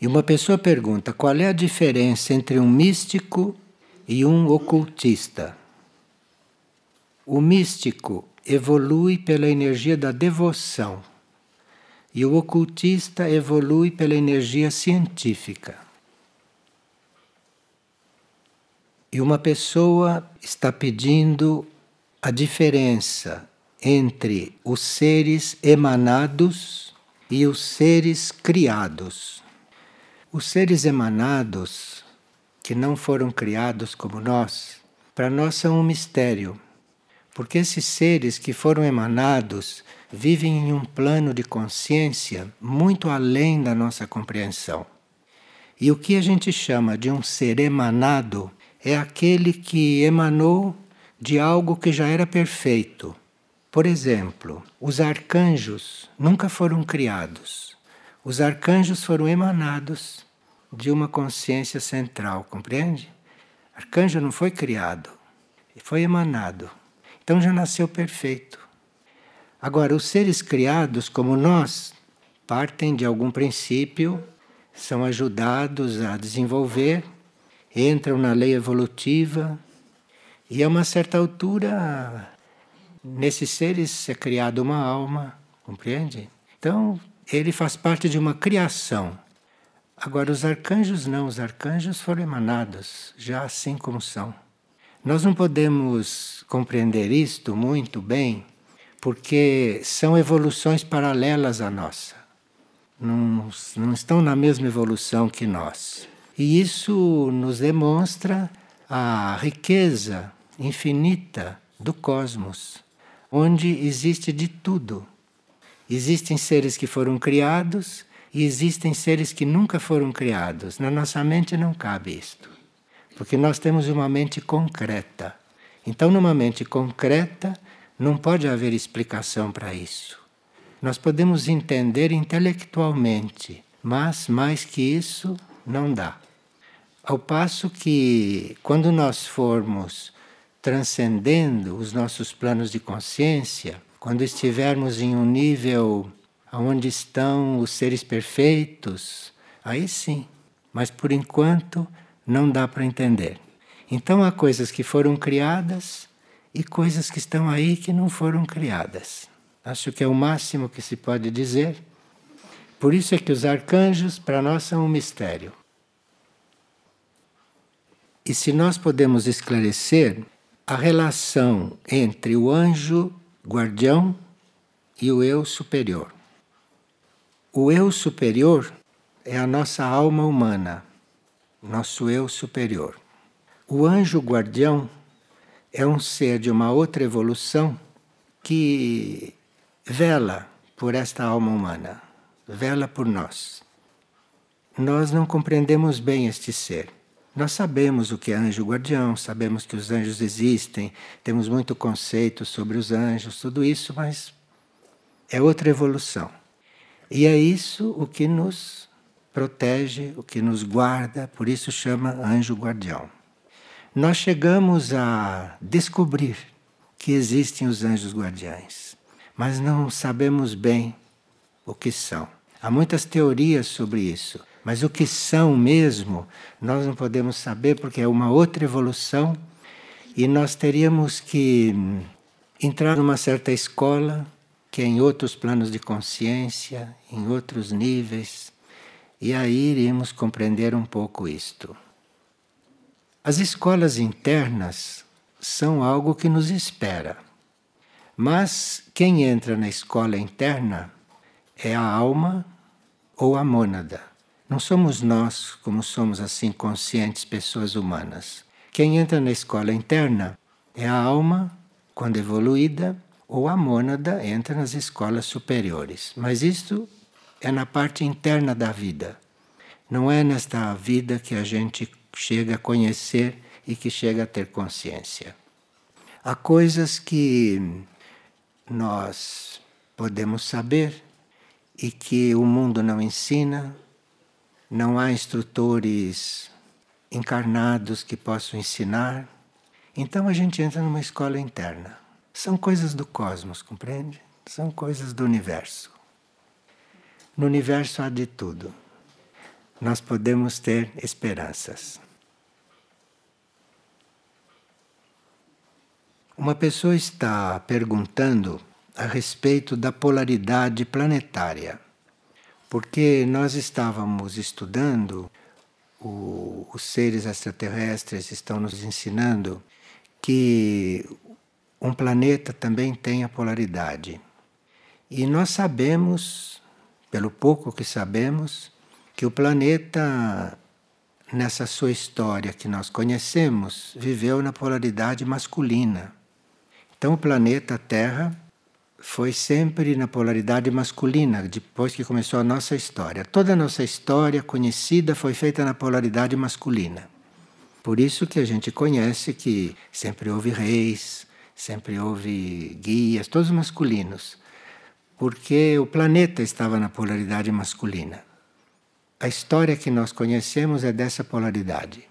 E uma pessoa pergunta qual é a diferença entre um místico e um ocultista. O místico evolui pela energia da devoção e o ocultista evolui pela energia científica. E uma pessoa está pedindo a diferença entre os seres emanados e os seres criados. Os seres emanados, que não foram criados como nós, para nós são um mistério, porque esses seres que foram emanados vivem em um plano de consciência muito além da nossa compreensão. E o que a gente chama de um ser emanado é aquele que emanou de algo que já era perfeito. Por exemplo, os arcanjos nunca foram criados. Os arcanjos foram emanados de uma consciência central, compreende? Arcanjo não foi criado, foi emanado. Então já nasceu perfeito. Agora, os seres criados como nós partem de algum princípio, são ajudados a desenvolver, entram na lei evolutiva, e a uma certa altura, nesses seres é criada uma alma, compreende? Então, ele faz parte de uma criação. Agora, os arcanjos não, os arcanjos foram emanados, já assim como são. Nós não podemos compreender isto muito bem, porque são evoluções paralelas à nossa. Não, não estão na mesma evolução que nós. E isso nos demonstra a riqueza infinita do cosmos, onde existe de tudo. Existem seres que foram criados e existem seres que nunca foram criados. Na nossa mente não cabe isto, porque nós temos uma mente concreta. Então, numa mente concreta, não pode haver explicação para isso. Nós podemos entender intelectualmente, mas mais que isso, não dá. Ao passo que, quando nós formos transcendendo os nossos planos de consciência, quando estivermos em um nível onde estão os seres perfeitos, aí sim. Mas por enquanto não dá para entender. Então há coisas que foram criadas e coisas que estão aí que não foram criadas. Acho que é o máximo que se pode dizer. Por isso é que os arcanjos para nós são um mistério. E se nós podemos esclarecer a relação entre o anjo guardião e o eu superior. O eu superior é a nossa alma humana, nosso eu superior. O anjo guardião é um ser de uma outra evolução que vela por esta alma humana, vela por nós. Nós não compreendemos bem este ser. Nós sabemos o que é anjo guardião, sabemos que os anjos existem, temos muito conceito sobre os anjos, tudo isso, mas é outra evolução. E é isso o que nos protege, o que nos guarda, por isso chama anjo guardião. Nós chegamos a descobrir que existem os anjos guardiães, mas não sabemos bem o que são. Há muitas teorias sobre isso. Mas o que são mesmo, nós não podemos saber porque é uma outra evolução e nós teríamos que entrar numa certa escola que é em outros planos de consciência, em outros níveis, e aí iríamos compreender um pouco isto. As escolas internas são algo que nos espera. Mas quem entra na escola interna é a alma ou a mônada. Não somos nós, como somos assim conscientes pessoas humanas. Quem entra na escola interna é a alma, quando evoluída, ou a mônada entra nas escolas superiores. Mas isto é na parte interna da vida. Não é nesta vida que a gente chega a conhecer e que chega a ter consciência. Há coisas que nós podemos saber e que o mundo não ensina, não há instrutores encarnados que possam ensinar. Então a gente entra numa escola interna. São coisas do cosmos, compreende? São coisas do universo. No universo há de tudo. nós podemos ter esperanças. Uma pessoa está perguntando a respeito da polaridade planetária, porque nós estávamos estudando, o, os seres extraterrestres estão nos ensinando que um planeta também tem a polaridade. E nós sabemos, pelo pouco que sabemos, que o planeta, nessa sua história que nós conhecemos, viveu na polaridade masculina. Então, o planeta Terra foi sempre na polaridade masculina, depois que começou a nossa história. Toda a nossa história conhecida foi feita na polaridade masculina. Por isso que a gente conhece que sempre houve reis, sempre houve guias, todos masculinos, porque o planeta estava na polaridade masculina. A história que nós conhecemos é dessa polaridade.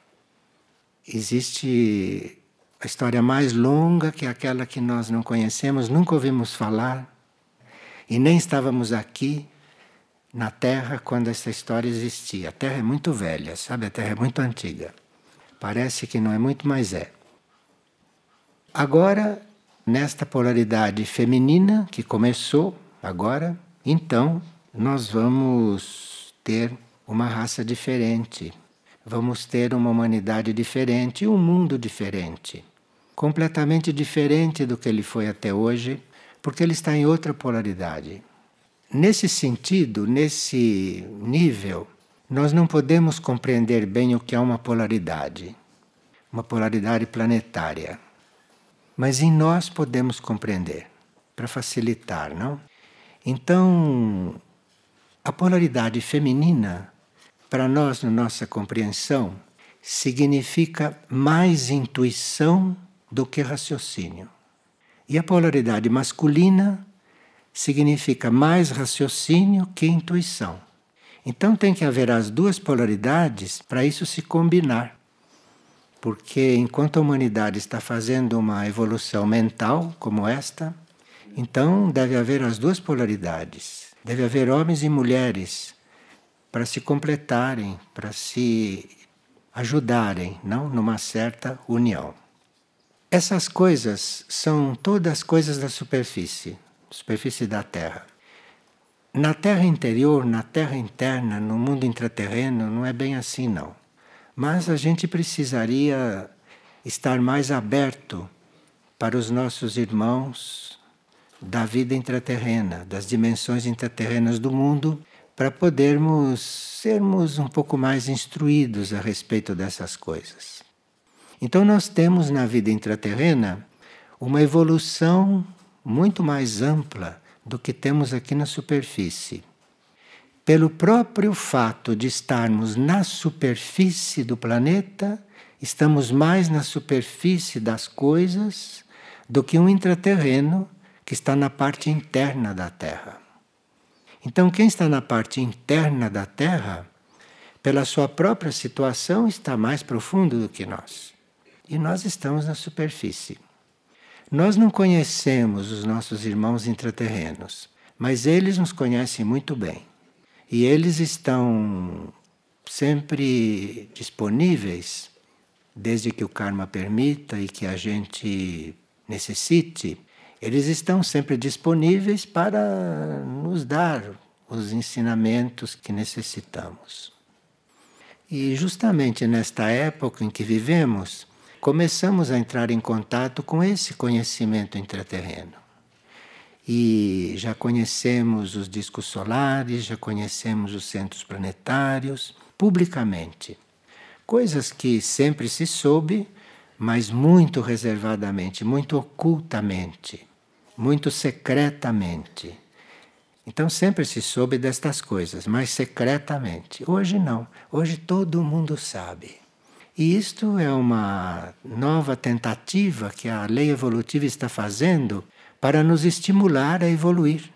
Existe a história mais longa, que é aquela que nós não conhecemos, nunca ouvimos falar, e nem estávamos aqui na Terra quando essa história existia. A Terra é muito velha, sabe? A Terra é muito antiga. Parece que não é muito, mas é. Agora, nesta polaridade feminina que começou agora, então nós vamos ter uma raça diferente, vamos ter uma humanidade diferente um mundo diferente completamente diferente do que ele foi até hoje, porque ele está em outra polaridade. Nesse sentido, nesse nível, nós não podemos compreender bem o que é uma polaridade, uma polaridade planetária. Mas em nós podemos compreender, para facilitar, não? Então, a polaridade feminina, para nós, na nossa compreensão, significa mais intuição do que raciocínio. E a polaridade masculina significa mais raciocínio que intuição. Então tem que haver as duas polaridades para isso se combinar. Porque enquanto a humanidade está fazendo uma evolução mental como esta, então deve haver as duas polaridades. Deve haver homens e mulheres para se completarem, para se ajudarem, não numa certa união. Essas coisas são todas coisas da superfície, superfície da Terra. Na Terra interior, na Terra interna, no mundo intraterreno, não é bem assim, não. Mas a gente precisaria estar mais aberto para os nossos irmãos da vida intraterrena, das dimensões intraterrenas do mundo, para podermos sermos um pouco mais instruídos a respeito dessas coisas. Então, nós temos na vida intraterrena uma evolução muito mais ampla do que temos aqui na superfície. Pelo próprio fato de estarmos na superfície do planeta, estamos mais na superfície das coisas do que um intraterreno que está na parte interna da Terra. Então, quem está na parte interna da Terra, pela sua própria situação, está mais profundo do que nós e nós estamos na superfície. Nós não conhecemos os nossos irmãos intraterrenos, mas eles nos conhecem muito bem. E eles estão sempre disponíveis, desde que o karma permita e que a gente necessite, eles estão sempre disponíveis para nos dar os ensinamentos que necessitamos. E justamente nesta época em que vivemos, começamos a entrar em contato com esse conhecimento intraterreno. E já conhecemos os discos solares, já conhecemos os centros planetários, publicamente. Coisas que sempre se soube, mas muito reservadamente, muito ocultamente, muito secretamente. Então sempre se soube destas coisas, mas secretamente. Hoje não. Hoje todo mundo sabe. E isto é uma nova tentativa que a lei evolutiva está fazendo para nos estimular a evoluir.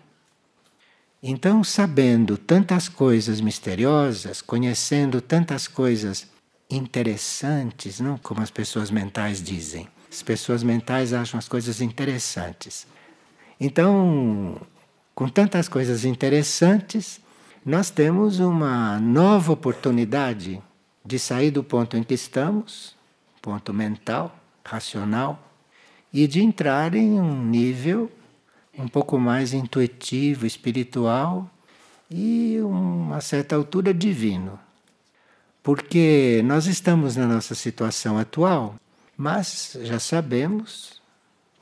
Então, sabendo tantas coisas misteriosas, conhecendo tantas coisas interessantes, não como as pessoas mentais dizem. As pessoas mentais acham as coisas interessantes. Então, com tantas coisas interessantes, nós temos uma nova oportunidade de sair do ponto em que estamos, ponto mental, racional, e de entrar em um nível um pouco mais intuitivo, espiritual e uma certa altura divino. Porque nós estamos na nossa situação atual, mas já sabemos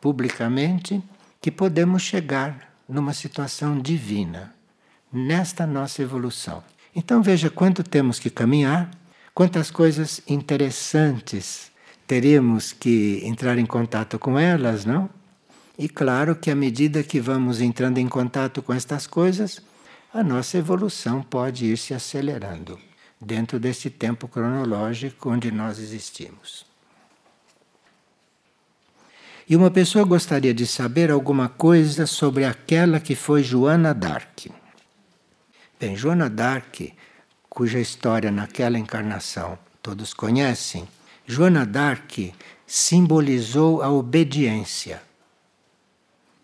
publicamente que podemos chegar numa situação divina nesta nossa evolução. Então veja quanto temos que caminhar, quantas coisas interessantes teríamos que entrar em contato com elas, não? E claro que à medida que vamos entrando em contato com estas coisas, a nossa evolução pode ir se acelerando dentro desse tempo cronológico onde nós existimos. E uma pessoa gostaria de saber alguma coisa sobre aquela que foi Joana d'Arc. Bem, Joana d'Arc, cuja história naquela encarnação todos conhecem, Joana d'Arc simbolizou a obediência.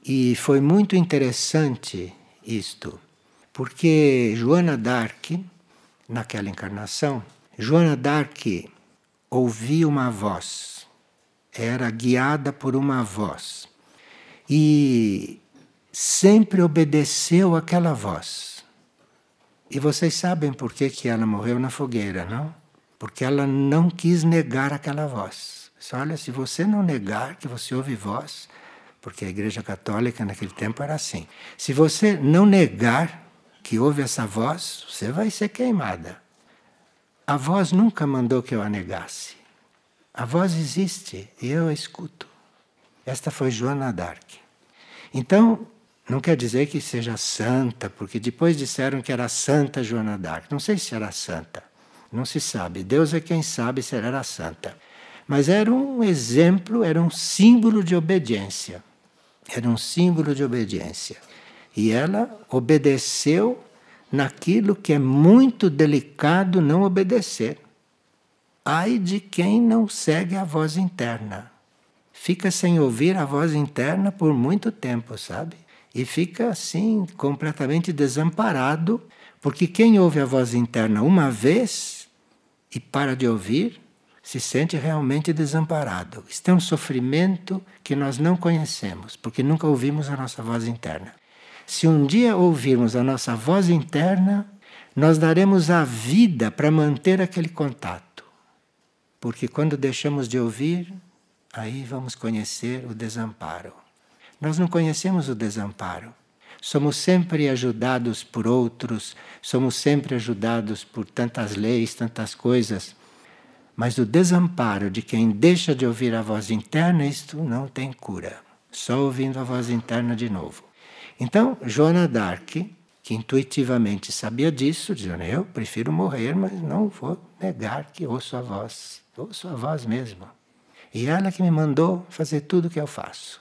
E foi muito interessante isto, porque Joana d'Arc, naquela encarnação, Joana d'Arc ouvia uma voz, era guiada por uma voz e sempre obedeceu aquela voz. E vocês sabem por que, que ela morreu na fogueira, não? Porque ela não quis negar aquela voz. Olha, se você não negar que você ouve voz, porque a Igreja Católica naquele tempo era assim. Se você não negar que ouve essa voz, você vai ser queimada. A voz nunca mandou que eu a negasse. A voz existe e eu a escuto. Esta foi Joana d'Arc. Então, não quer dizer que seja santa, porque depois disseram que era santa Joana d'Arc. Não sei se era santa, não se sabe. Deus é quem sabe se ela era santa. Mas era um exemplo, era um símbolo de obediência. Era um símbolo de obediência. E ela obedeceu naquilo que é muito delicado não obedecer. Ai de quem não segue a voz interna. Fica sem ouvir a voz interna por muito tempo, sabe? E fica assim, completamente desamparado, porque quem ouve a voz interna uma vez e para de ouvir, se sente realmente desamparado. Isto é um sofrimento que nós não conhecemos, porque nunca ouvimos a nossa voz interna. Se um dia ouvirmos a nossa voz interna, nós daremos a vida para manter aquele contato. Porque quando deixamos de ouvir, aí vamos conhecer o desamparo. Nós não conhecemos o desamparo. Somos sempre ajudados por outros, somos sempre ajudados por tantas leis, tantas coisas mas o desamparo de quem deixa de ouvir a voz interna, isto não tem cura. Só ouvindo a voz interna de novo. Então, Joana d'Arc, que intuitivamente sabia disso, dizendo: Eu prefiro morrer, mas não vou negar que ouço a voz. Ouço a voz mesmo. E ela que me mandou fazer tudo o que eu faço.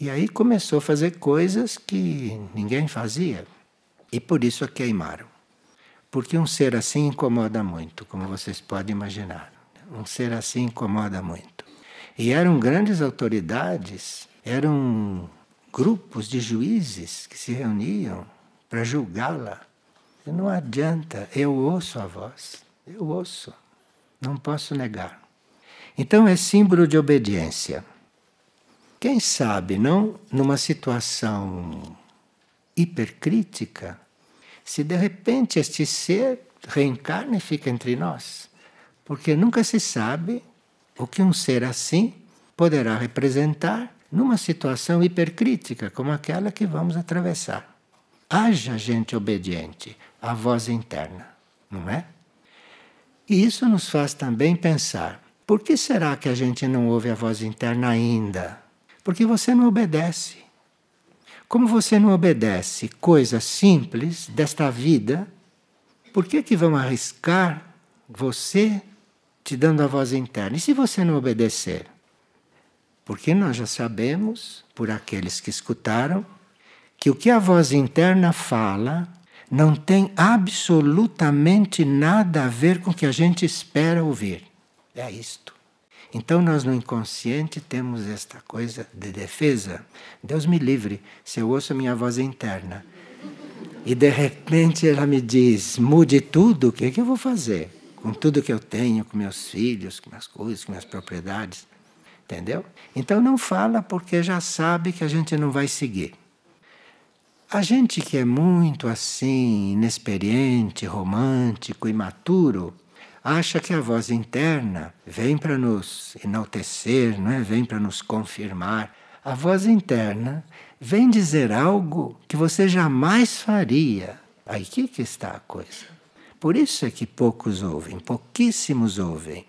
E aí começou a fazer coisas que ninguém fazia. E por isso a queimaram. Porque um ser assim incomoda muito, como vocês podem imaginar. Um ser assim incomoda muito. E eram grandes autoridades, eram grupos de juízes que se reuniam para julgá-la. Não adianta, eu ouço a voz, eu ouço, não posso negar. Então é símbolo de obediência. Quem sabe, não, numa situação hipercrítica, se de repente este ser reencarna e fica entre nós. Porque nunca se sabe o que um ser assim poderá representar numa situação hipercrítica como aquela que vamos atravessar. Haja gente obediente à voz interna, não é? E isso nos faz também pensar: por que será que a gente não ouve a voz interna ainda? Porque você não obedece. Como você não obedece coisas simples desta vida, por que, que vão arriscar você te dando a voz interna? E se você não obedecer? Porque nós já sabemos, por aqueles que escutaram, que o que a voz interna fala não tem absolutamente nada a ver com o que a gente espera ouvir. É isto. Então, nós no inconsciente temos esta coisa de defesa. Deus me livre se eu ouço a minha voz interna. e de repente ela me diz: mude tudo, o que, é que eu vou fazer? Com tudo que eu tenho, com meus filhos, com minhas coisas, com minhas propriedades. Entendeu? Então não fala porque já sabe que a gente não vai seguir. A gente que é muito assim, inexperiente, romântico, imaturo, acha que a voz interna vem para nos enaltecer, não é? vem para nos confirmar. A voz interna vem dizer algo que você jamais faria. Aí que, que está a coisa. Por isso é que poucos ouvem, pouquíssimos ouvem.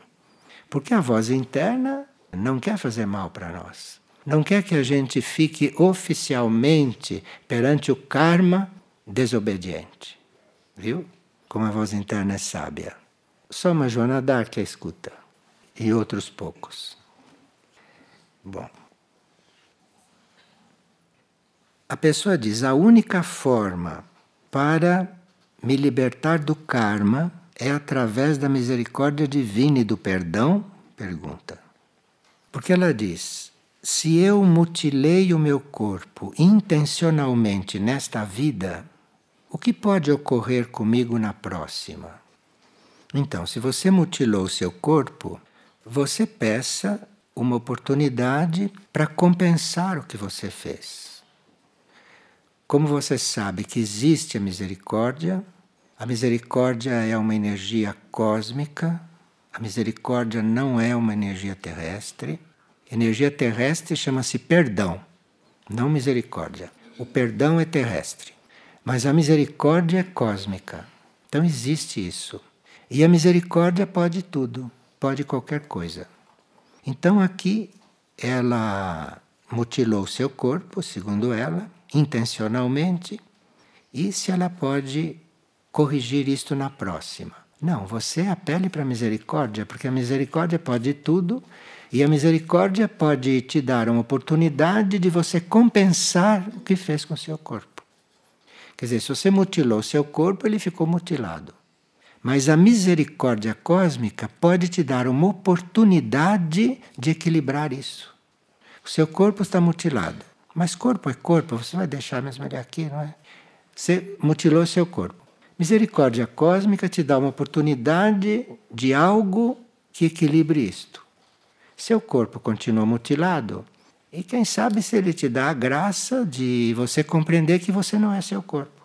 Porque a voz interna não quer fazer mal para nós. Não quer que a gente fique oficialmente perante o karma desobediente. Viu? Como a voz interna é sábia. Só uma Joana Dark a escuta. E outros poucos. Bom. A pessoa diz: a única forma para me libertar do karma é através da misericórdia divina e do perdão? Pergunta. Porque ela diz: se eu mutilei o meu corpo intencionalmente nesta vida, o que pode ocorrer comigo na próxima? Então, se você mutilou o seu corpo, você peça uma oportunidade para compensar o que você fez. Como você sabe que existe a misericórdia, a misericórdia é uma energia cósmica, a misericórdia não é uma energia terrestre. Energia terrestre chama-se perdão, não misericórdia. O perdão é terrestre, mas a misericórdia é cósmica. Então existe isso. E a misericórdia pode tudo, pode qualquer coisa. Então aqui ela mutilou seu corpo, segundo ela, intencionalmente, e se ela pode corrigir isto na próxima. Não, você apele para a misericórdia, porque a misericórdia pode tudo e a misericórdia pode te dar uma oportunidade de você compensar o que fez com seu corpo. Quer dizer, se você mutilou seu corpo, ele ficou mutilado. Mas a misericórdia cósmica pode te dar uma oportunidade de equilibrar isso. O seu corpo está mutilado, mas corpo é corpo, você vai deixar mesmo ele aqui, não é? Você mutilou seu corpo. Misericórdia cósmica te dá uma oportunidade de algo que equilibre isto. Seu corpo continua mutilado, e quem sabe se ele te dá a graça de você compreender que você não é seu corpo.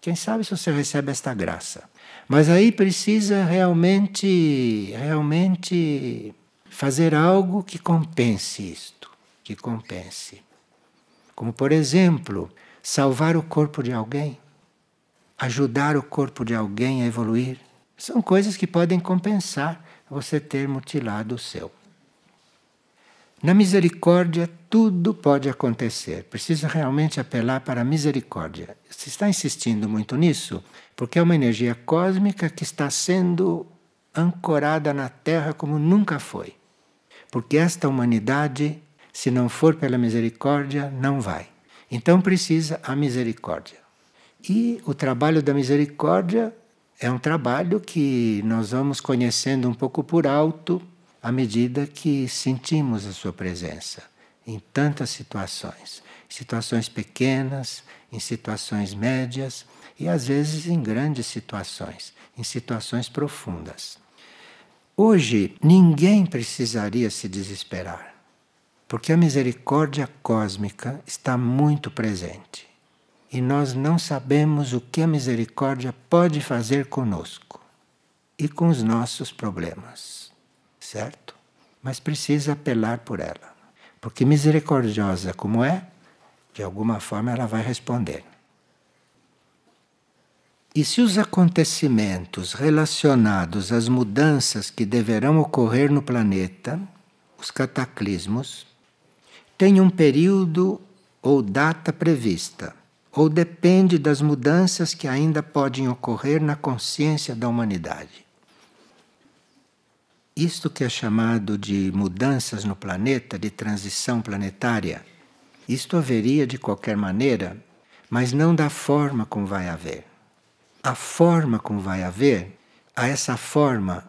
Quem sabe se você recebe esta graça. Mas aí precisa realmente, realmente fazer algo que compense isto, que compense. Como por exemplo, salvar o corpo de alguém, ajudar o corpo de alguém a evoluir. São coisas que podem compensar você ter mutilado o seu. Na misericórdia, tudo pode acontecer. Precisa realmente apelar para a misericórdia. Se está insistindo muito nisso, porque é uma energia cósmica que está sendo ancorada na Terra como nunca foi. Porque esta humanidade, se não for pela misericórdia, não vai. Então precisa a misericórdia. E o trabalho da misericórdia é um trabalho que nós vamos conhecendo um pouco por alto à medida que sentimos a Sua presença em tantas situações situações pequenas, em situações médias e às vezes em grandes situações, em situações profundas. Hoje, ninguém precisaria se desesperar, porque a misericórdia cósmica está muito presente e nós não sabemos o que a misericórdia pode fazer conosco e com os nossos problemas certo? Mas precisa apelar por ela. Porque misericordiosa como é, de alguma forma ela vai responder. E se os acontecimentos relacionados às mudanças que deverão ocorrer no planeta, os cataclismos, têm um período ou data prevista, ou depende das mudanças que ainda podem ocorrer na consciência da humanidade. Isto que é chamado de mudanças no planeta, de transição planetária, isto haveria de qualquer maneira, mas não da forma como vai haver. A forma como vai haver, a essa forma,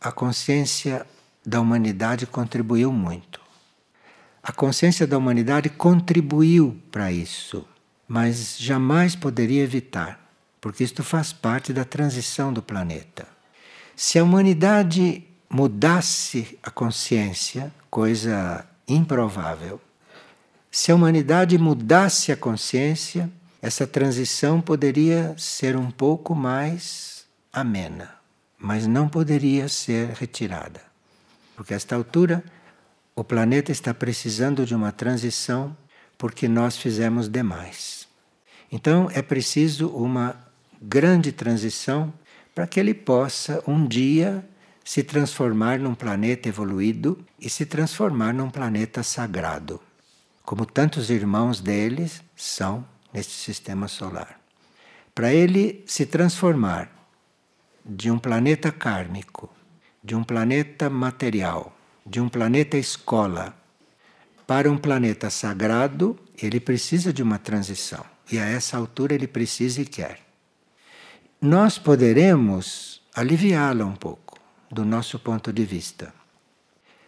a consciência da humanidade contribuiu muito. A consciência da humanidade contribuiu para isso. mas jamais poderia evitar, porque isto faz parte da transição do planeta. Se a humanidade mudasse a consciência, coisa improvável, se a humanidade mudasse a consciência, essa transição poderia ser um pouco mais amena, mas não poderia ser retirada. Porque a esta altura o planeta está precisando de uma transição porque nós fizemos demais. Então é preciso uma grande transição para que ele possa um dia se transformar num planeta evoluído e se transformar num planeta sagrado, como tantos irmãos deles são neste sistema solar. Para ele se transformar de um planeta kármico, de um planeta material, de um planeta escola, para um planeta sagrado, ele precisa de uma transição. E a essa altura ele precisa e quer. Nós poderemos aliviá-la um pouco, do nosso ponto de vista.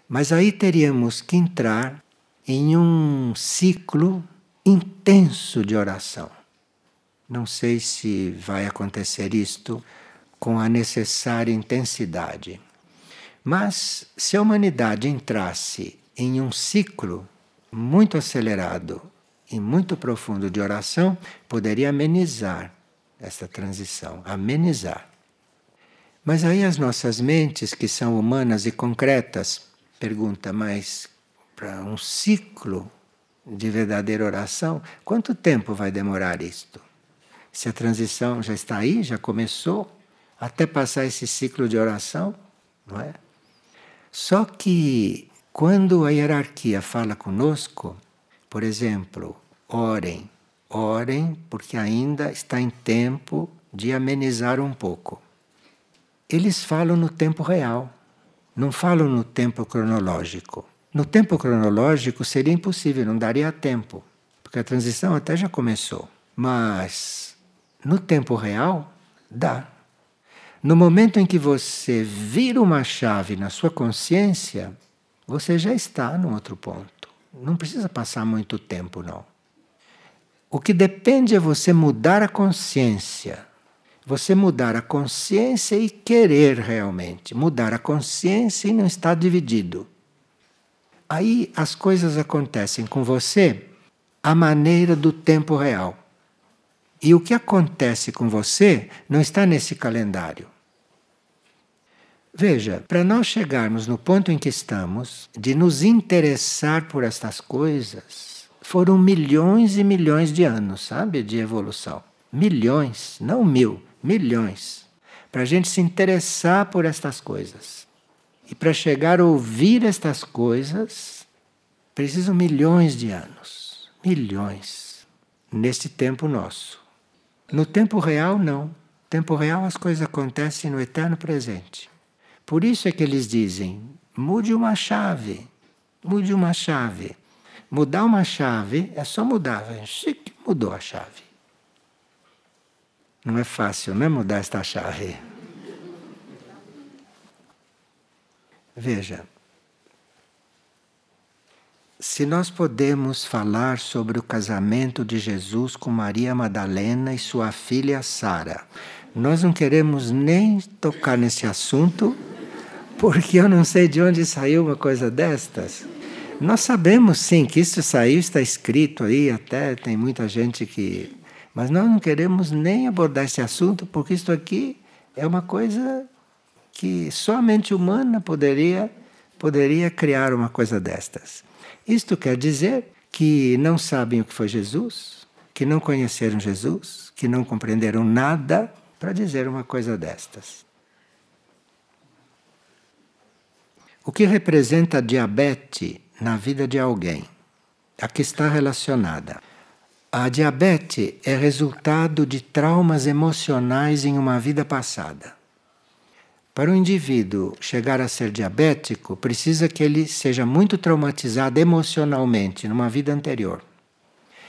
Mas aí teríamos que entrar em um ciclo intenso de oração. Não sei se vai acontecer isto com a necessária intensidade. Mas se a humanidade entrasse em um ciclo muito acelerado e muito profundo de oração, poderia amenizar esta transição, amenizar. Mas aí as nossas mentes, que são humanas e concretas, pergunta, mas para um ciclo de verdadeira oração, quanto tempo vai demorar isto? Se a transição já está aí, já começou, até passar esse ciclo de oração, não é? Só que quando a hierarquia fala conosco, por exemplo, orem, orem porque ainda está em tempo de amenizar um pouco. Eles falam no tempo real, não falam no tempo cronológico. No tempo cronológico seria impossível, não daria tempo, porque a transição até já começou. Mas no tempo real, dá. No momento em que você vira uma chave na sua consciência, você já está num outro ponto. Não precisa passar muito tempo, não. O que depende é você mudar a consciência. Você mudar a consciência e querer realmente. Mudar a consciência e não estar dividido. Aí as coisas acontecem com você à maneira do tempo real. E o que acontece com você não está nesse calendário. Veja, para nós chegarmos no ponto em que estamos, de nos interessar por estas coisas, foram milhões e milhões de anos, sabe, de evolução. Milhões, não mil, milhões. Para a gente se interessar por estas coisas. E para chegar a ouvir estas coisas, precisam milhões de anos. Milhões. Neste tempo nosso. No tempo real, não. No tempo real, as coisas acontecem no eterno presente. Por isso é que eles dizem: mude uma chave. Mude uma chave. Mudar uma chave é só mudar. Chique, mudou a chave. Não é fácil, não é mudar esta chave. Veja, se nós podemos falar sobre o casamento de Jesus com Maria Madalena e sua filha Sara, nós não queremos nem tocar nesse assunto, porque eu não sei de onde saiu uma coisa destas. Nós sabemos sim que isso saiu, está escrito aí, até tem muita gente que. Mas nós não queremos nem abordar esse assunto, porque isso aqui é uma coisa que somente humana poderia, poderia criar uma coisa destas. Isto quer dizer que não sabem o que foi Jesus, que não conheceram Jesus, que não compreenderam nada para dizer uma coisa destas. O que representa a diabetes na vida de alguém? A que está relacionada. A diabetes é resultado de traumas emocionais em uma vida passada. Para o indivíduo chegar a ser diabético, precisa que ele seja muito traumatizado emocionalmente numa vida anterior.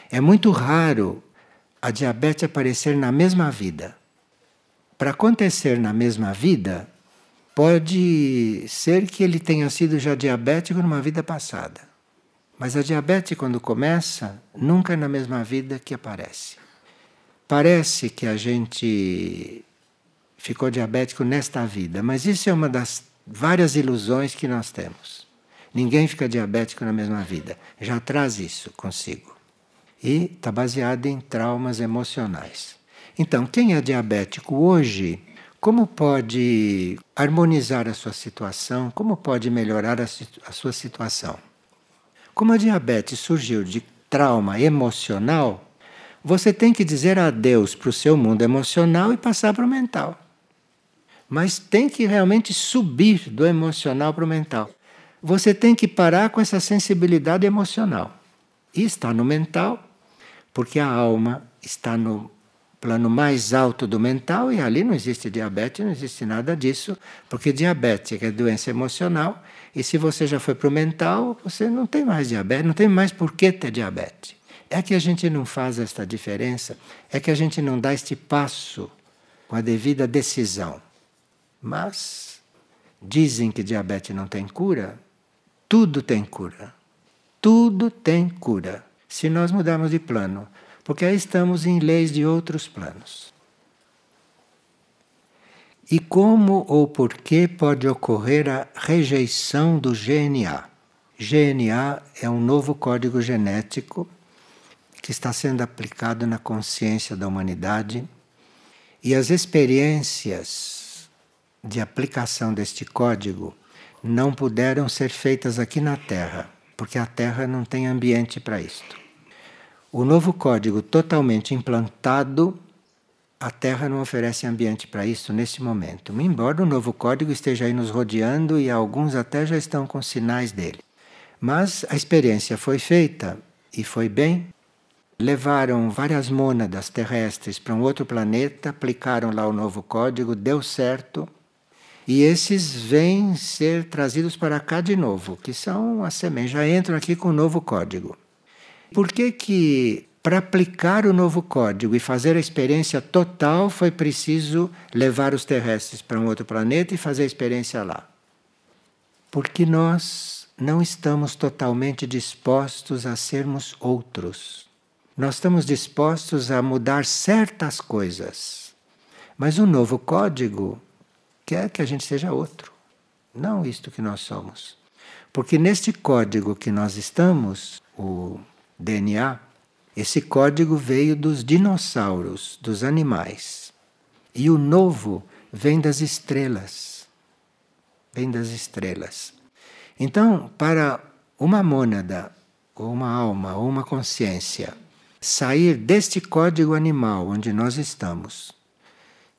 É muito raro a diabetes aparecer na mesma vida. Para acontecer na mesma vida, pode ser que ele tenha sido já diabético numa vida passada. Mas a diabetes, quando começa, nunca é na mesma vida que aparece. Parece que a gente ficou diabético nesta vida, mas isso é uma das várias ilusões que nós temos. Ninguém fica diabético na mesma vida, já traz isso consigo. E está baseado em traumas emocionais. Então, quem é diabético hoje, como pode harmonizar a sua situação? Como pode melhorar a, a sua situação? Como a diabetes surgiu de trauma emocional, você tem que dizer adeus para o seu mundo emocional e passar para o mental. Mas tem que realmente subir do emocional para o mental. Você tem que parar com essa sensibilidade emocional. E está no mental, porque a alma está no plano mais alto do mental e ali não existe diabetes, não existe nada disso, porque diabetes é doença emocional e se você já foi para o mental, você não tem mais diabetes, não tem mais por que ter diabetes. É que a gente não faz esta diferença, é que a gente não dá este passo com a devida decisão. Mas dizem que diabetes não tem cura, tudo tem cura. Tudo tem cura. Se nós mudarmos de plano, porque aí estamos em leis de outros planos. E como ou por que pode ocorrer a rejeição do GNA? GNA é um novo código genético que está sendo aplicado na consciência da humanidade e as experiências de aplicação deste código não puderam ser feitas aqui na Terra, porque a Terra não tem ambiente para isto. O novo código totalmente implantado, a Terra não oferece ambiente para isso nesse momento. Embora o novo código esteja aí nos rodeando e alguns até já estão com sinais dele. Mas a experiência foi feita e foi bem. Levaram várias mônadas terrestres para um outro planeta, aplicaram lá o novo código, deu certo. E esses vêm ser trazidos para cá de novo, que são as sementes, já entram aqui com o novo código. Por que que para aplicar o novo código e fazer a experiência total foi preciso levar os terrestres para um outro planeta e fazer a experiência lá? Porque nós não estamos totalmente dispostos a sermos outros. Nós estamos dispostos a mudar certas coisas. Mas o novo código quer que a gente seja outro, não isto que nós somos. Porque neste código que nós estamos, o DNA, esse código veio dos dinossauros, dos animais. E o novo vem das estrelas. Vem das estrelas. Então, para uma mônada, ou uma alma, ou uma consciência, sair deste código animal onde nós estamos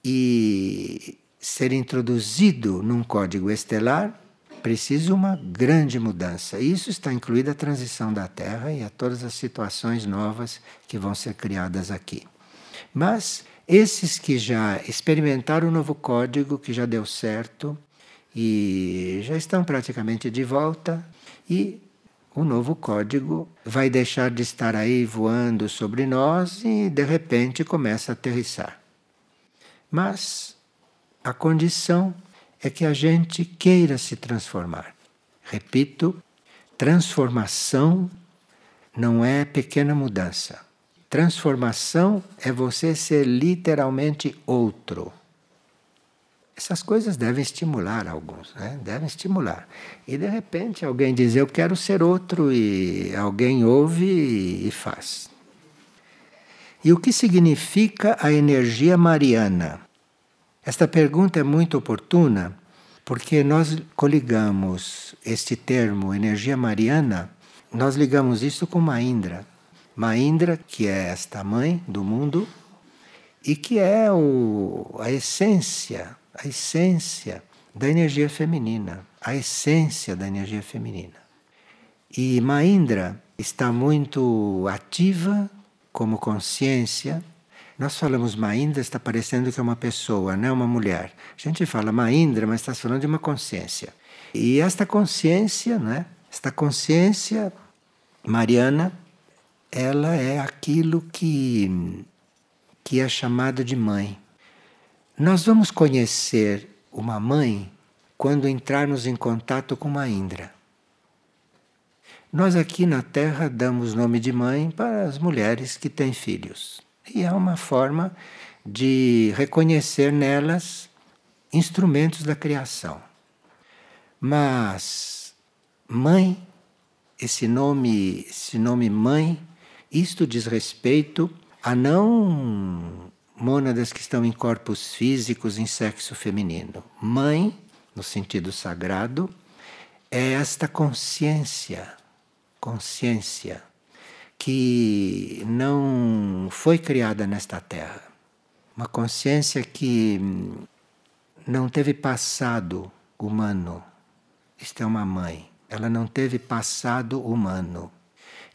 e ser introduzido num código estelar, precisa uma grande mudança. Isso está incluída a transição da Terra e a todas as situações novas que vão ser criadas aqui. Mas esses que já experimentaram o novo código, que já deu certo e já estão praticamente de volta, e o novo código vai deixar de estar aí voando sobre nós e de repente começa a aterrissar. Mas a condição é que a gente queira se transformar. Repito, transformação não é pequena mudança. Transformação é você ser literalmente outro. Essas coisas devem estimular alguns, né? devem estimular. E de repente alguém diz: Eu quero ser outro, e alguém ouve e faz. E o que significa a energia mariana? Esta pergunta é muito oportuna porque nós coligamos este termo energia mariana, nós ligamos isso com Maindra. Maindra, que é esta mãe do mundo e que é o, a essência, a essência da energia feminina, a essência da energia feminina. E Maindra está muito ativa como consciência nós falamos Maindra, está parecendo que é uma pessoa, não é uma mulher. A gente fala Maindra, mas está falando de uma consciência. E esta consciência, né? esta consciência mariana, ela é aquilo que, que é chamado de mãe. Nós vamos conhecer uma mãe quando entrarmos em contato com Maindra. Nós aqui na Terra damos nome de mãe para as mulheres que têm filhos. E é uma forma de reconhecer nelas instrumentos da criação. Mas mãe, esse nome, esse nome mãe, isto diz respeito a não mônadas que estão em corpos físicos em sexo feminino. Mãe, no sentido sagrado, é esta consciência, consciência que não foi criada nesta terra. Uma consciência que não teve passado humano. Isto é uma mãe. Ela não teve passado humano.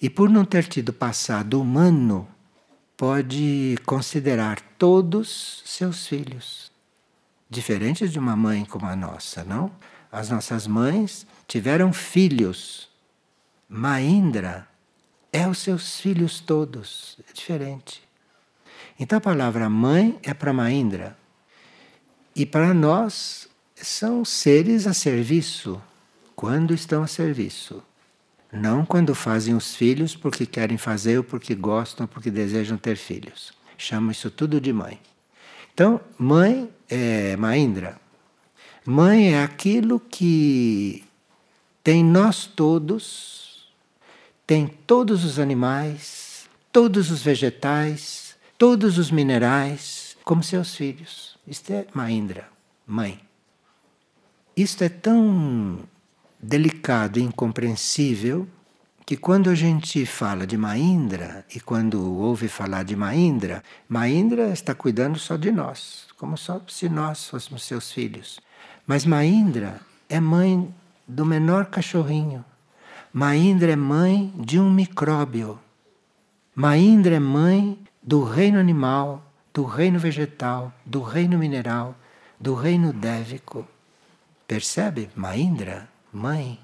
E por não ter tido passado humano, pode considerar todos seus filhos, diferentes de uma mãe como a nossa, não? As nossas mães tiveram filhos. Maindra é os seus filhos todos, é diferente. Então a palavra mãe é para Maindra. E para nós são seres a serviço, quando estão a serviço. Não quando fazem os filhos porque querem fazer ou porque gostam, porque desejam ter filhos. Chama isso tudo de mãe. Então, mãe é Maindra. Mãe é aquilo que tem nós todos, tem todos os animais, todos os vegetais, todos os minerais como seus filhos. Isto é Maindra, mãe. Isto é tão delicado e incompreensível que quando a gente fala de Maindra e quando ouve falar de Maindra, Maindra está cuidando só de nós, como só se nós fôssemos seus filhos. Mas Maindra é mãe do menor cachorrinho. Maindra é mãe de um micróbio. Maindra é mãe do reino animal, do reino vegetal, do reino mineral, do reino dévico. Percebe? Maindra mãe.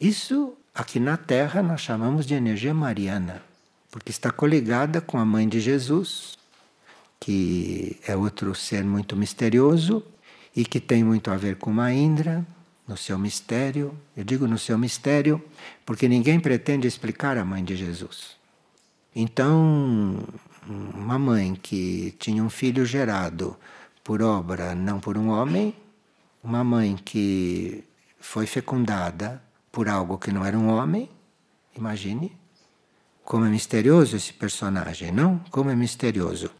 Isso aqui na Terra nós chamamos de energia mariana, porque está coligada com a mãe de Jesus, que é outro ser muito misterioso e que tem muito a ver com Maindra, no seu mistério. Eu digo no seu mistério porque ninguém pretende explicar a mãe de Jesus. Então, uma mãe que tinha um filho gerado por obra, não por um homem, uma mãe que foi fecundada por algo que não era um homem. Imagine como é misterioso esse personagem, não? Como é misterioso.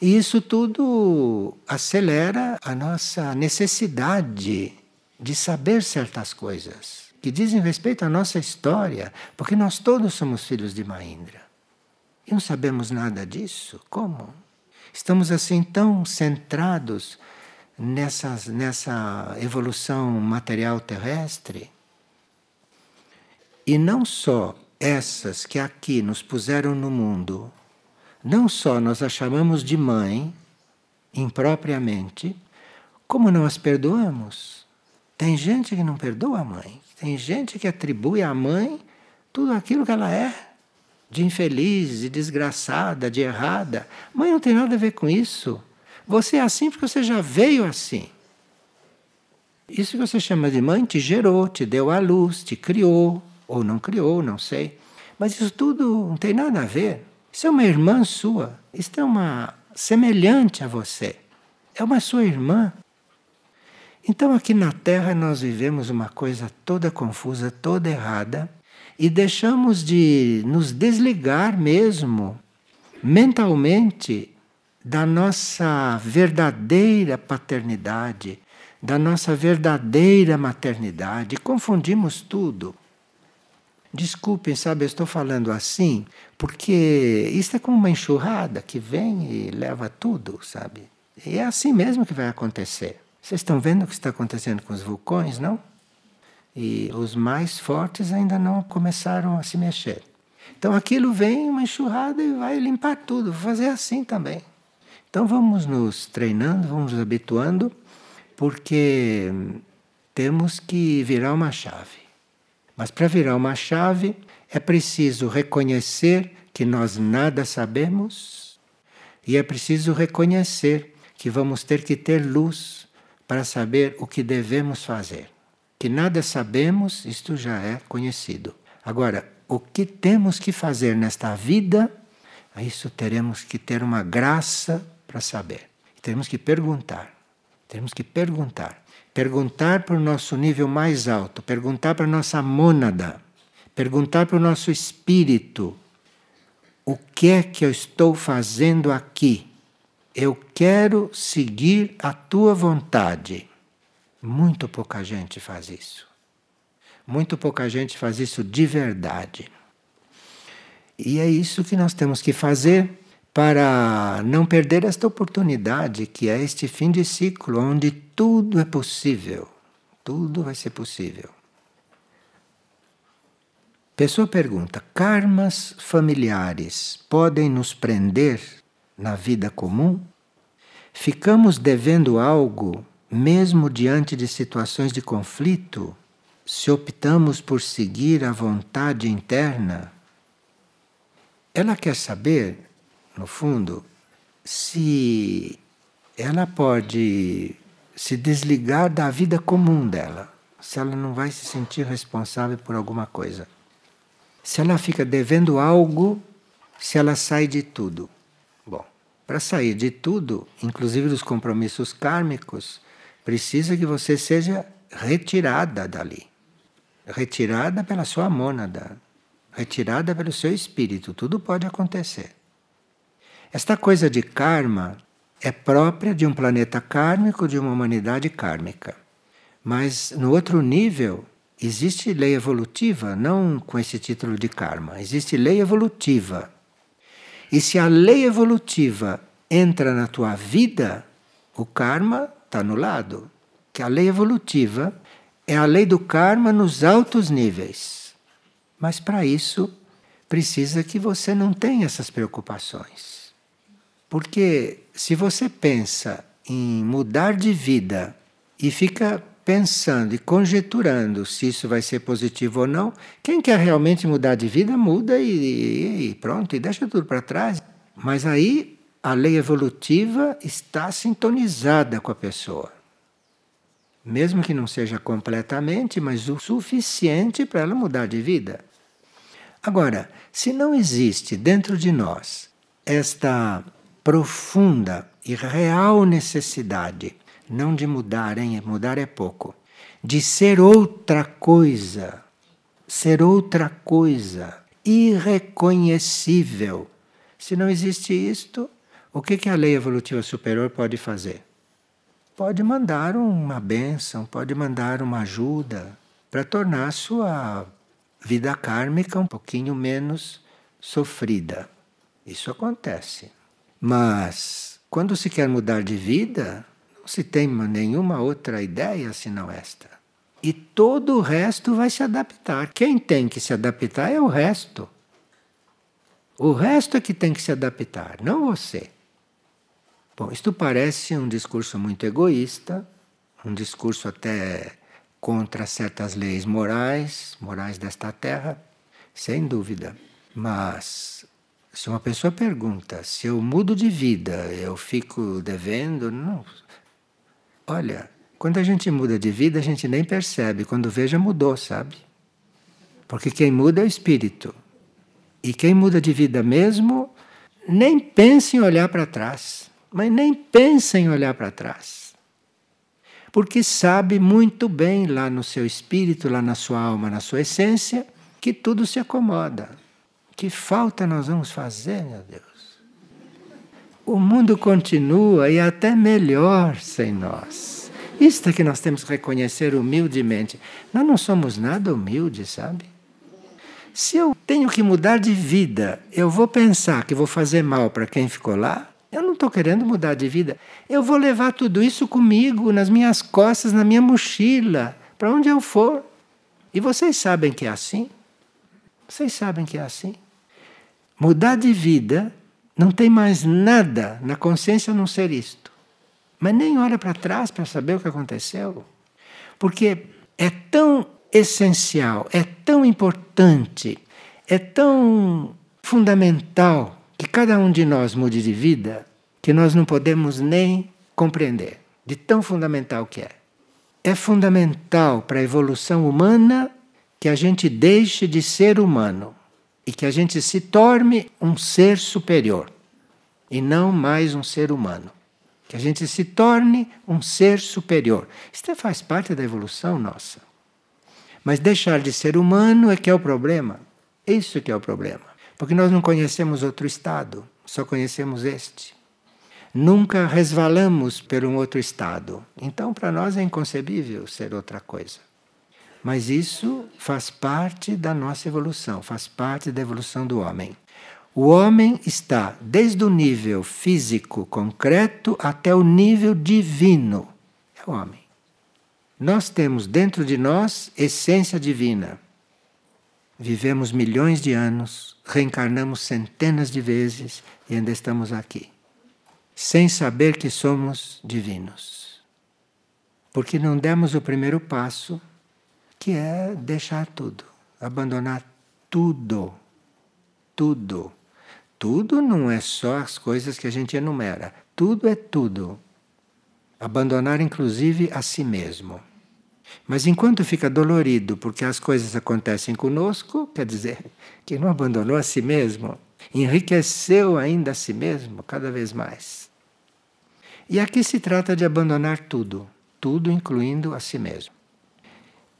E isso tudo acelera a nossa necessidade de saber certas coisas que dizem respeito à nossa história, porque nós todos somos filhos de Maindra. E não sabemos nada disso. Como? Estamos assim tão centrados nessas, nessa evolução material terrestre. E não só essas que aqui nos puseram no mundo, não só nós as chamamos de mãe, impropriamente, como não as perdoamos. Tem gente que não perdoa a mãe, tem gente que atribui à mãe tudo aquilo que ela é, de infeliz, de desgraçada, de errada. Mãe não tem nada a ver com isso. Você é assim porque você já veio assim. Isso que você chama de mãe te gerou, te deu a luz, te criou, ou não criou, não sei. Mas isso tudo não tem nada a ver. Isso é uma irmã sua. Isso é uma semelhante a você. É uma sua irmã. Então aqui na Terra nós vivemos uma coisa toda confusa, toda errada, e deixamos de nos desligar mesmo mentalmente da nossa verdadeira paternidade, da nossa verdadeira maternidade. Confundimos tudo. Desculpem, sabe, eu estou falando assim porque isso é como uma enxurrada que vem e leva tudo, sabe? E é assim mesmo que vai acontecer. Vocês estão vendo o que está acontecendo com os vulcões, não? E os mais fortes ainda não começaram a se mexer. Então aquilo vem uma enxurrada e vai limpar tudo. Vou fazer assim também. Então vamos nos treinando, vamos nos habituando, porque temos que virar uma chave. Mas para virar uma chave é preciso reconhecer que nós nada sabemos e é preciso reconhecer que vamos ter que ter luz para saber o que devemos fazer. Que nada sabemos, isto já é conhecido. Agora, o que temos que fazer nesta vida, isso teremos que ter uma graça para saber. Temos que perguntar. Temos que perguntar. Perguntar para o nosso nível mais alto, perguntar para a nossa mônada, perguntar para o nosso espírito: o que é que eu estou fazendo aqui? Eu quero seguir a tua vontade. Muito pouca gente faz isso. Muito pouca gente faz isso de verdade. E é isso que nós temos que fazer para não perder esta oportunidade que é este fim de ciclo, onde tudo é possível. Tudo vai ser possível. Pessoa pergunta: karmas familiares podem nos prender na vida comum? Ficamos devendo algo mesmo diante de situações de conflito, se optamos por seguir a vontade interna? Ela quer saber no fundo, se ela pode se desligar da vida comum dela, se ela não vai se sentir responsável por alguma coisa. Se ela fica devendo algo, se ela sai de tudo. Para sair de tudo, inclusive dos compromissos kármicos, precisa que você seja retirada dali. Retirada pela sua mônada, retirada pelo seu espírito, tudo pode acontecer. Esta coisa de karma é própria de um planeta kármico, de uma humanidade kármica. Mas no outro nível existe lei evolutiva, não com esse título de karma, existe lei evolutiva. E se a lei evolutiva entra na tua vida, o karma está anulado. Que a lei evolutiva é a lei do karma nos altos níveis. Mas para isso precisa que você não tenha essas preocupações. Porque se você pensa em mudar de vida e fica pensando e conjeturando se isso vai ser positivo ou não, quem quer realmente mudar de vida muda e, e pronto, e deixa tudo para trás. Mas aí a lei evolutiva está sintonizada com a pessoa. Mesmo que não seja completamente, mas o suficiente para ela mudar de vida. Agora, se não existe dentro de nós esta profunda e real necessidade, não de mudar, hein? Mudar é pouco, de ser outra coisa, ser outra coisa, irreconhecível. Se não existe isto, o que, que a lei evolutiva superior pode fazer? Pode mandar uma bênção, pode mandar uma ajuda para tornar a sua vida kármica um pouquinho menos sofrida. Isso acontece. Mas quando se quer mudar de vida, não se tem nenhuma outra ideia senão esta. E todo o resto vai se adaptar. Quem tem que se adaptar é o resto. O resto é que tem que se adaptar, não você. Bom, isto parece um discurso muito egoísta, um discurso até contra certas leis morais, morais desta terra, sem dúvida. Mas se uma pessoa pergunta se eu mudo de vida, eu fico devendo, não. Olha, quando a gente muda de vida, a gente nem percebe. Quando vê, já mudou, sabe? Porque quem muda é o espírito. E quem muda de vida mesmo, nem pensa em olhar para trás. Mas nem pensa em olhar para trás. Porque sabe muito bem lá no seu espírito, lá na sua alma, na sua essência, que tudo se acomoda. Que falta nós vamos fazer, meu Deus? O mundo continua e até melhor sem nós. Isto é que nós temos que reconhecer humildemente. Nós não somos nada humildes, sabe? Se eu tenho que mudar de vida, eu vou pensar que vou fazer mal para quem ficou lá? Eu não estou querendo mudar de vida. Eu vou levar tudo isso comigo, nas minhas costas, na minha mochila, para onde eu for. E vocês sabem que é assim? Vocês sabem que é assim? Mudar de vida não tem mais nada na consciência a não ser isto. Mas nem olha para trás para saber o que aconteceu. Porque é tão essencial, é tão importante, é tão fundamental que cada um de nós mude de vida que nós não podemos nem compreender de tão fundamental que é. É fundamental para a evolução humana que a gente deixe de ser humano e que a gente se torne um ser superior e não mais um ser humano. Que a gente se torne um ser superior. Isso faz parte da evolução nossa. Mas deixar de ser humano é que é o problema. Isso que é o problema. Porque nós não conhecemos outro estado, só conhecemos este. Nunca resvalamos por um outro estado. Então, para nós é inconcebível ser outra coisa. Mas isso faz parte da nossa evolução, faz parte da evolução do homem. O homem está desde o nível físico concreto até o nível divino. É o homem. Nós temos dentro de nós essência divina. Vivemos milhões de anos, reencarnamos centenas de vezes e ainda estamos aqui, sem saber que somos divinos. Porque não demos o primeiro passo que é deixar tudo, abandonar tudo. Tudo. Tudo não é só as coisas que a gente enumera. Tudo é tudo. Abandonar, inclusive, a si mesmo. Mas enquanto fica dolorido porque as coisas acontecem conosco, quer dizer que não abandonou a si mesmo, enriqueceu ainda a si mesmo cada vez mais. E aqui se trata de abandonar tudo, tudo incluindo a si mesmo.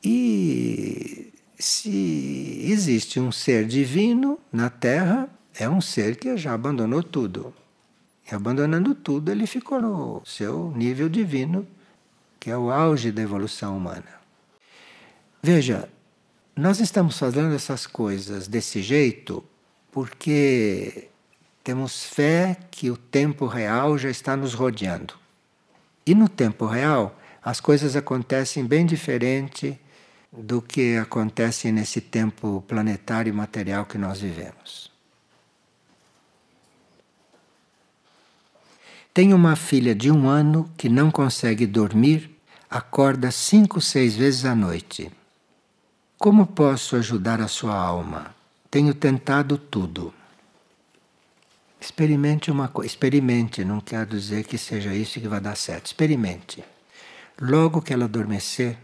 E se existe um ser divino na Terra, é um ser que já abandonou tudo. E abandonando tudo, ele ficou no seu nível divino, que é o auge da evolução humana. Veja, nós estamos fazendo essas coisas desse jeito porque temos fé que o tempo real já está nos rodeando. E no tempo real, as coisas acontecem bem diferente do que acontece nesse tempo planetário e material que nós vivemos. Tenho uma filha de um ano que não consegue dormir, acorda cinco, seis vezes à noite. Como posso ajudar a sua alma? Tenho tentado tudo. Experimente uma coisa. Experimente, não quero dizer que seja isso que vai dar certo. Experimente. Logo que ela adormecer,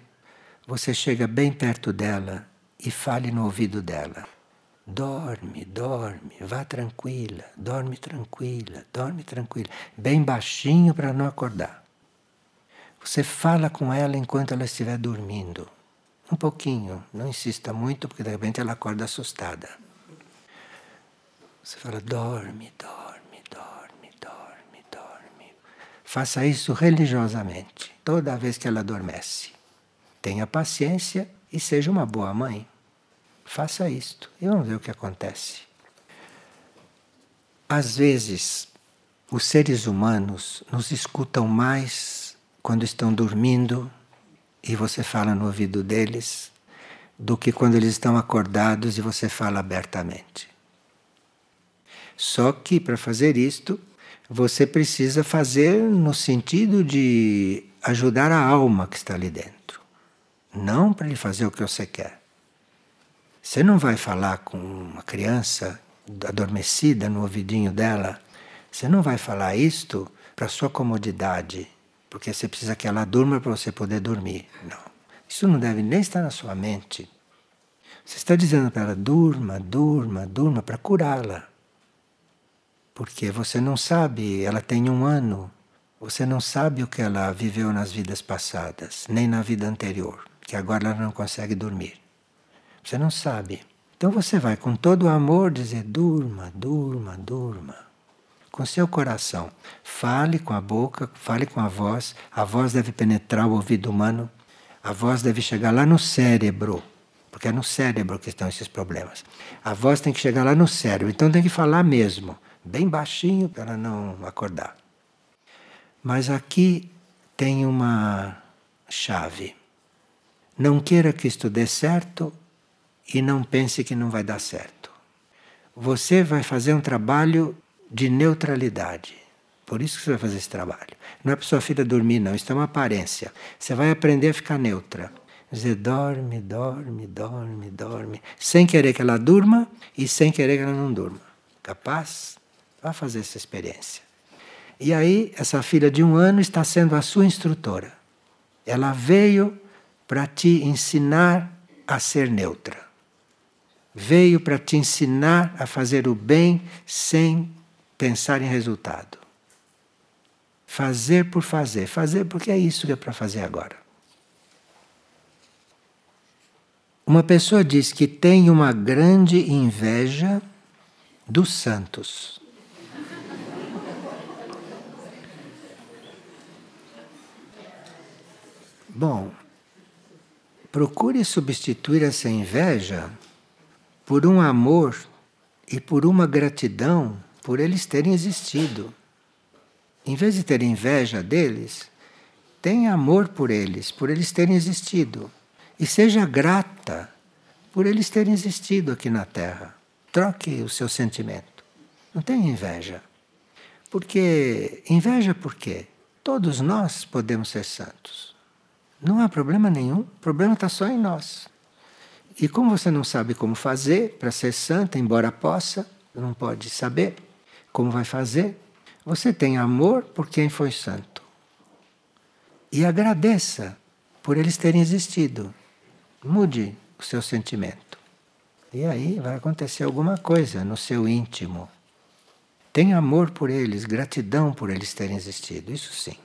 você chega bem perto dela e fale no ouvido dela. Dorme, dorme, vá tranquila, dorme tranquila, dorme tranquila, bem baixinho para não acordar. Você fala com ela enquanto ela estiver dormindo. Um pouquinho, não insista muito, porque de repente ela acorda assustada. Você fala: dorme, dorme, dorme, dorme, dorme. Faça isso religiosamente, toda vez que ela adormece. Tenha paciência e seja uma boa mãe. Faça isto e vamos ver o que acontece. Às vezes, os seres humanos nos escutam mais quando estão dormindo e você fala no ouvido deles do que quando eles estão acordados e você fala abertamente. Só que para fazer isto, você precisa fazer no sentido de ajudar a alma que está ali dentro não para ele fazer o que você quer. Você não vai falar com uma criança adormecida no ouvidinho dela, você não vai falar isto para sua comodidade, porque você precisa que ela durma para você poder dormir. Não. Isso não deve nem estar na sua mente. Você está dizendo para ela: durma, durma, durma, para curá-la. Porque você não sabe, ela tem um ano, você não sabe o que ela viveu nas vidas passadas, nem na vida anterior que agora ela não consegue dormir. Você não sabe. Então você vai com todo o amor dizer: durma, durma, durma. Com seu coração. Fale com a boca, fale com a voz. A voz deve penetrar o ouvido humano. A voz deve chegar lá no cérebro. Porque é no cérebro que estão esses problemas. A voz tem que chegar lá no cérebro. Então tem que falar mesmo. Bem baixinho para não acordar. Mas aqui tem uma chave. Não queira que isto dê certo e não pense que não vai dar certo. Você vai fazer um trabalho de neutralidade. Por isso que você vai fazer esse trabalho. Não é para sua filha dormir, não. Isso é uma aparência. Você vai aprender a ficar neutra. Dizer, dorme, dorme, dorme, dorme. Sem querer que ela durma e sem querer que ela não durma. Capaz? Vá fazer essa experiência. E aí, essa filha de um ano está sendo a sua instrutora. Ela veio para te ensinar a ser neutra. Veio para te ensinar a fazer o bem sem pensar em resultado. Fazer por fazer, fazer porque é isso que é para fazer agora. Uma pessoa diz que tem uma grande inveja dos santos. Bom, procure substituir essa inveja por um amor e por uma gratidão por eles terem existido. Em vez de ter inveja deles, tenha amor por eles, por eles terem existido. E seja grata por eles terem existido aqui na Terra. Troque o seu sentimento. Não tenha inveja. Porque inveja por quê? Todos nós podemos ser santos. Não há problema nenhum, o problema está só em nós. E como você não sabe como fazer para ser santa, embora possa, não pode saber como vai fazer, você tem amor por quem foi santo. E agradeça por eles terem existido. Mude o seu sentimento. E aí vai acontecer alguma coisa no seu íntimo. Tenha amor por eles, gratidão por eles terem existido, isso sim.